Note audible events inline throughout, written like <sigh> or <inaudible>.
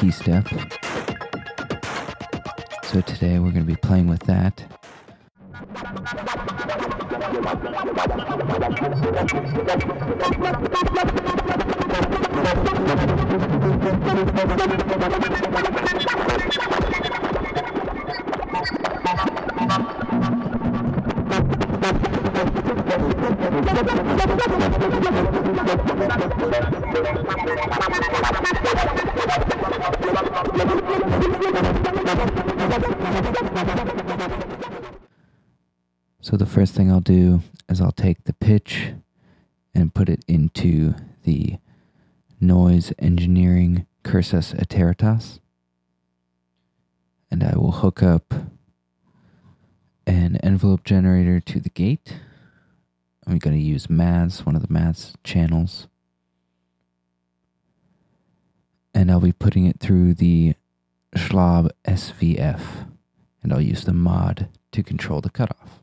KeyStep. So today we're going to be playing with that. <laughs> So the first thing I'll do is I'll take the pitch and put it into the noise engineering Cursus Iteritas. And I will hook up an envelope generator to the gate. I'm going to use Maths, one of the Maths channels. And I'll be putting it through the Zlob SVF. And I'll use the mod to control the cutoff.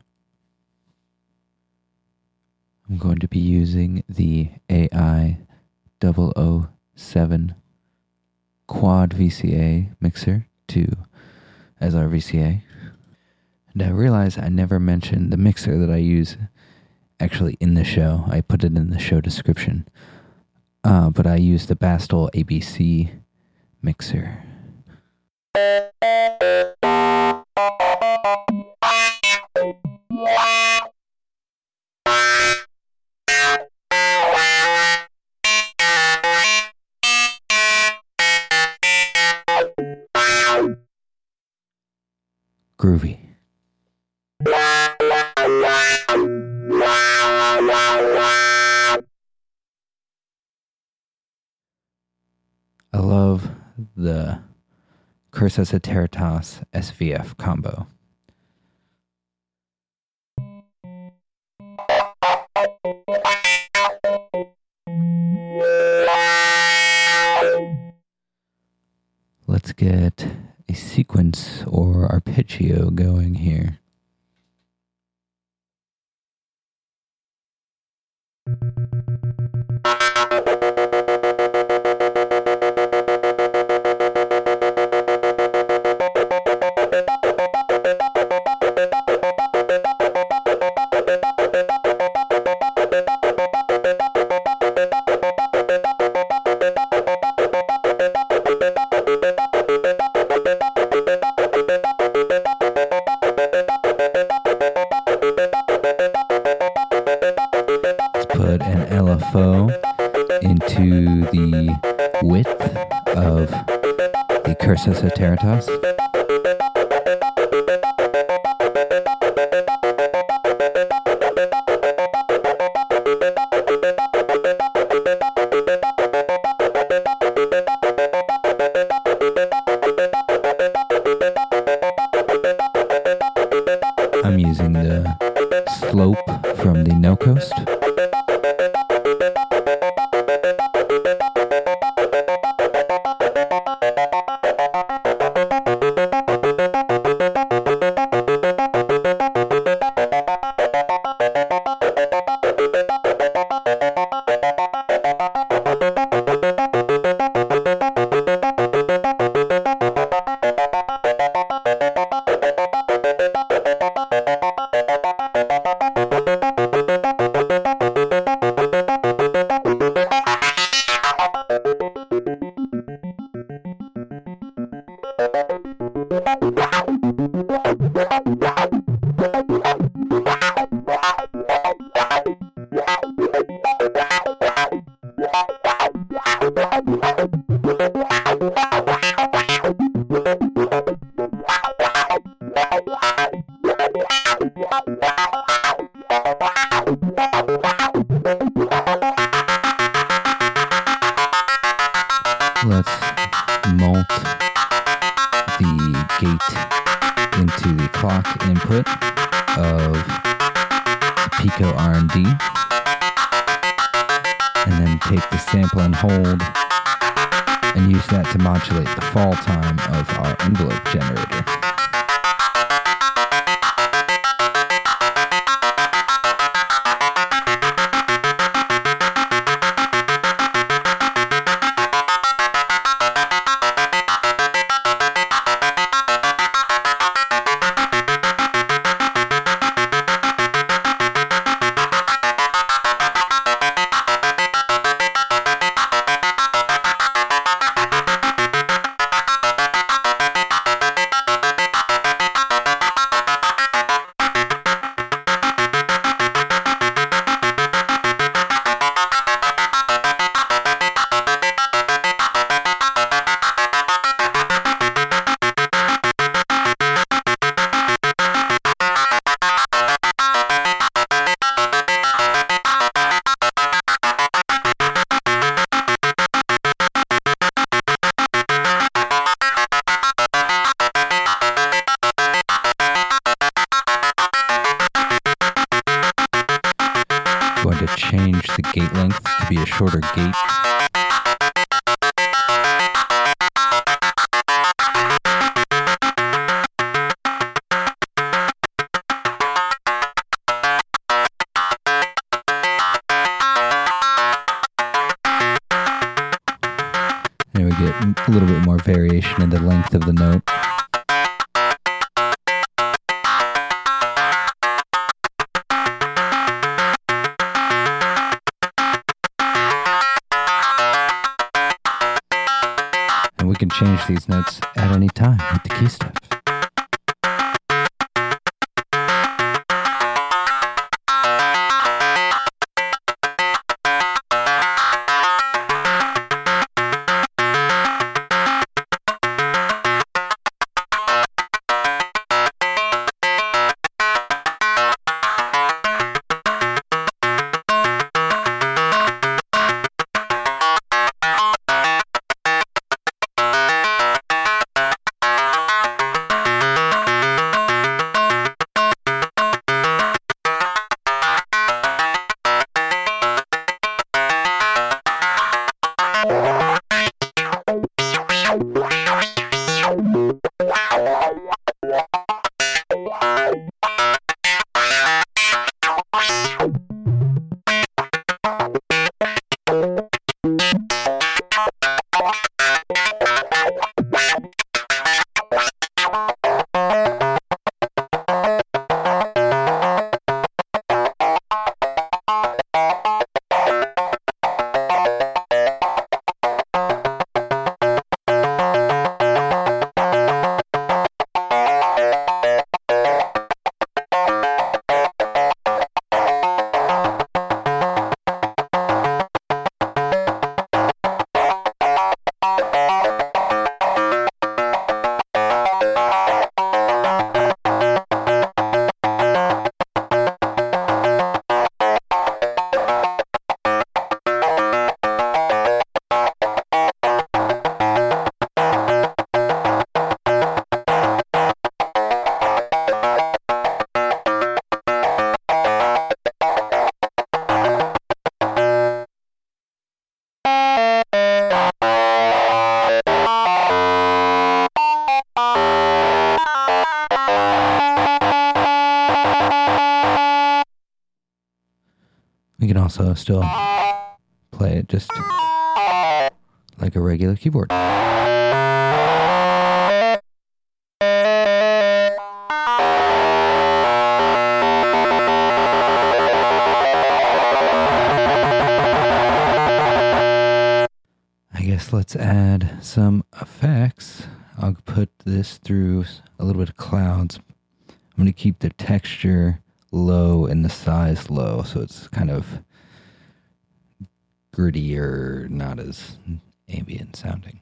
I'm going to be using the AI 007 quad VCA mixer to as our VCA. And I realize I never mentioned the mixer that I use actually in the show. I put it in the show description. Uh, but I use the Bastl ABC mixer. Groovy. I love the Cursus Iteritas SVF combo. Let's get a sequence or arpeggio going here. The Cursus get a little bit more variation in the length of the note. And we can change these notes at any time with the key still play it just like a regular keyboard. I guess let's add some effects. I'll put this through a little bit of clouds. I'm going to keep the texture low and the size low, so it's kind of grittier, not as ambient sounding.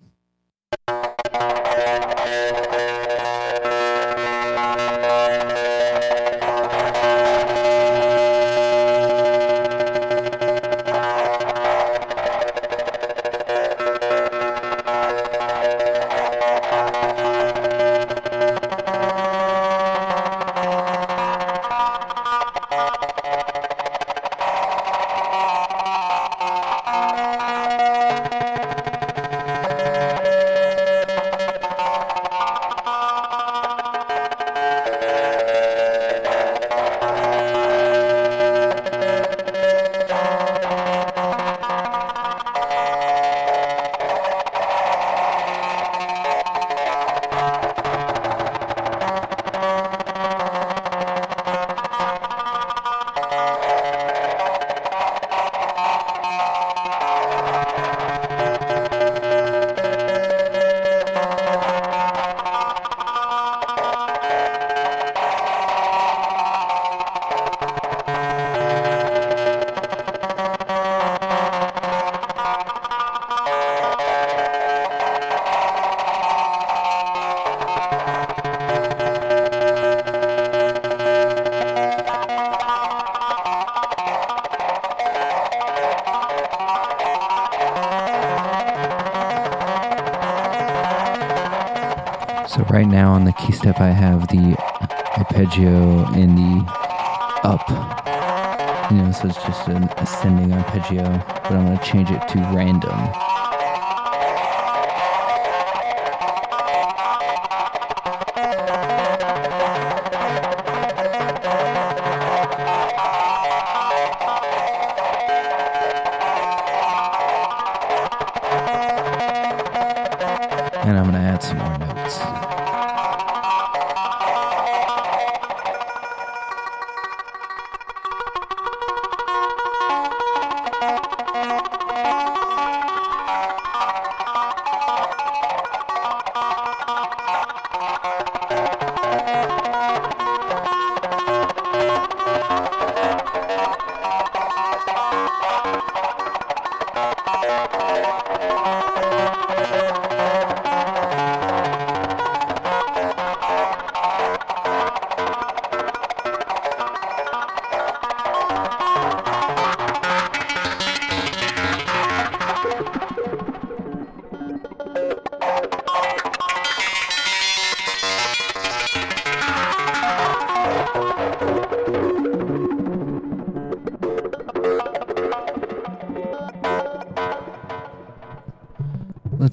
Right now on the KeyStep, I have the arpeggio in the up You know, so it's just an ascending arpeggio, but I'm going to change it to random.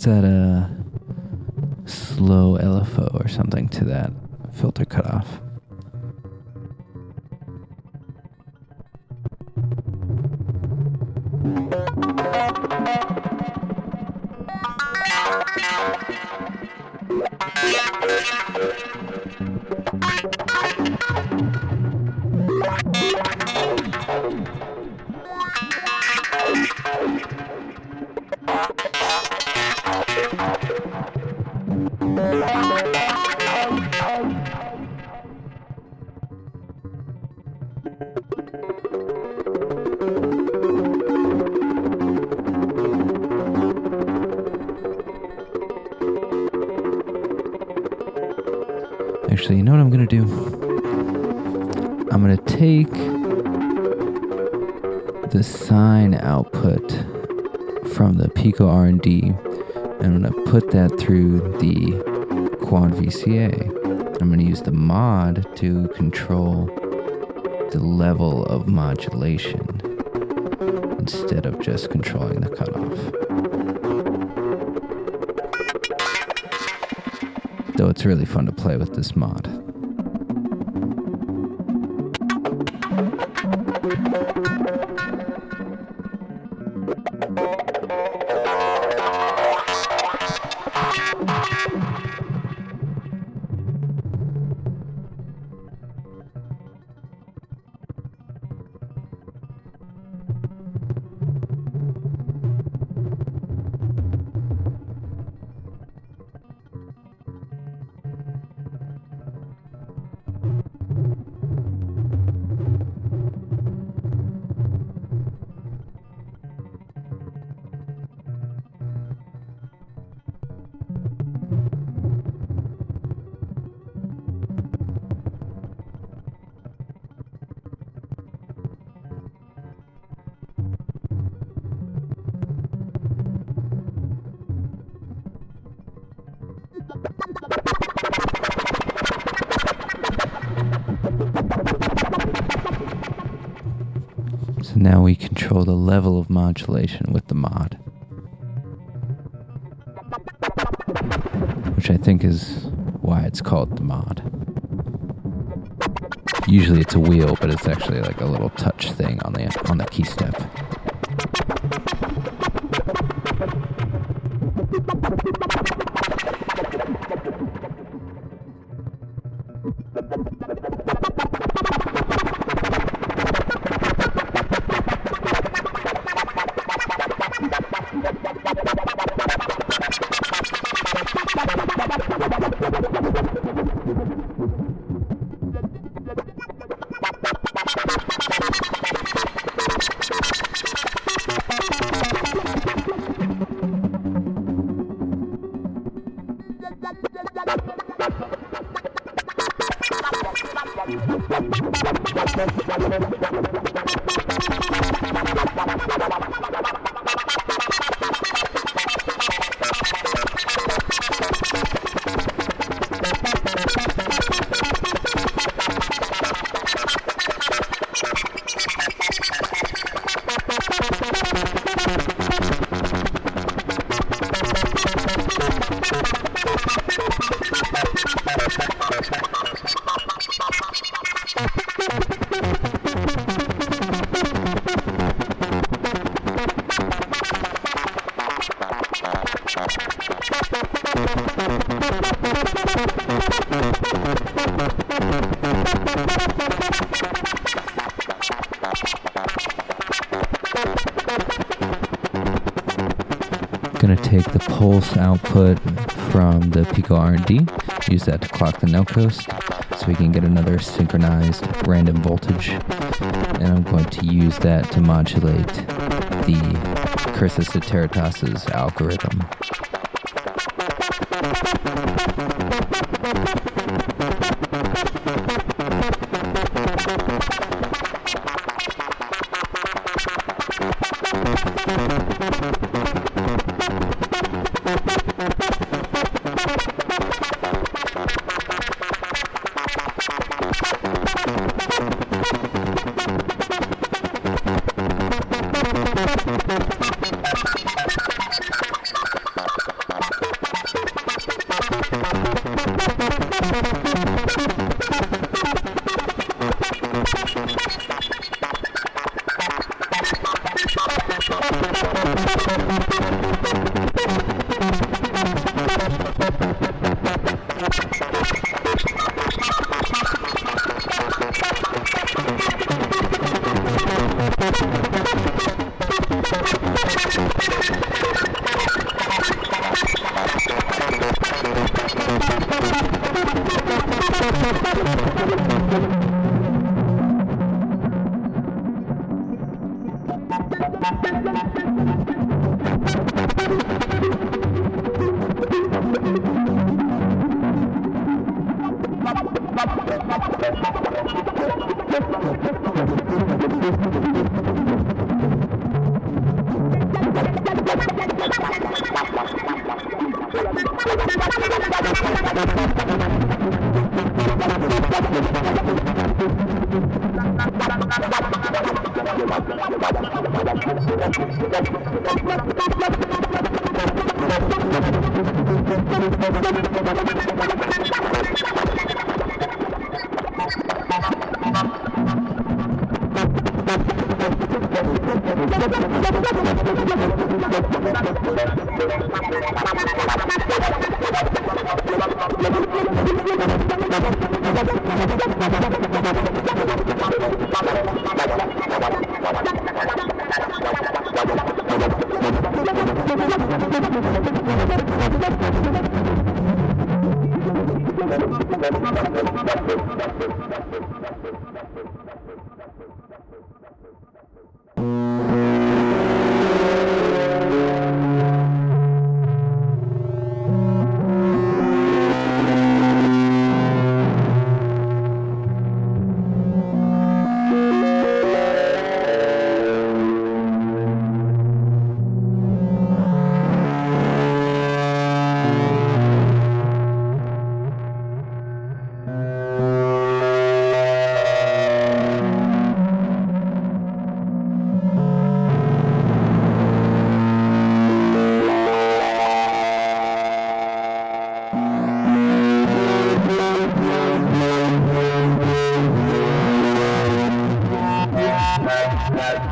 Let's a slow LFO or something to that filter cutoff. Actually, you know what I'm gonna do? I'm gonna take the sine output from the Pico RND and I'm gonna put that through the Quad VCA. I'm gonna use the mod to control the level of modulation instead of just controlling the cutoff. Though it's really fun to play with this mod. Now we control the level of modulation with the mod. Which I think is why it's called the mod. Usually it's a wheel, but it's actually like a little touch thing on the on the KeyStep. Going to take the pulse output from the Pico RND, use that to clock the coast so we can get another synchronized random voltage. And I'm going to use that to modulate the Cursus Iteritas's algorithm.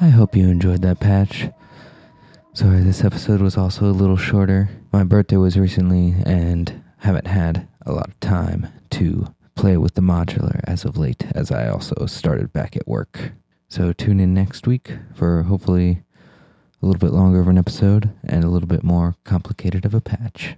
I hope you enjoyed that patch. Sorry, this episode was also a little shorter. My birthday was recently and haven't had a lot of time to play with the modular as of late, as I also started back at work. So tune in next week for hopefully a little bit longer of an episode and a little bit more complicated of a patch.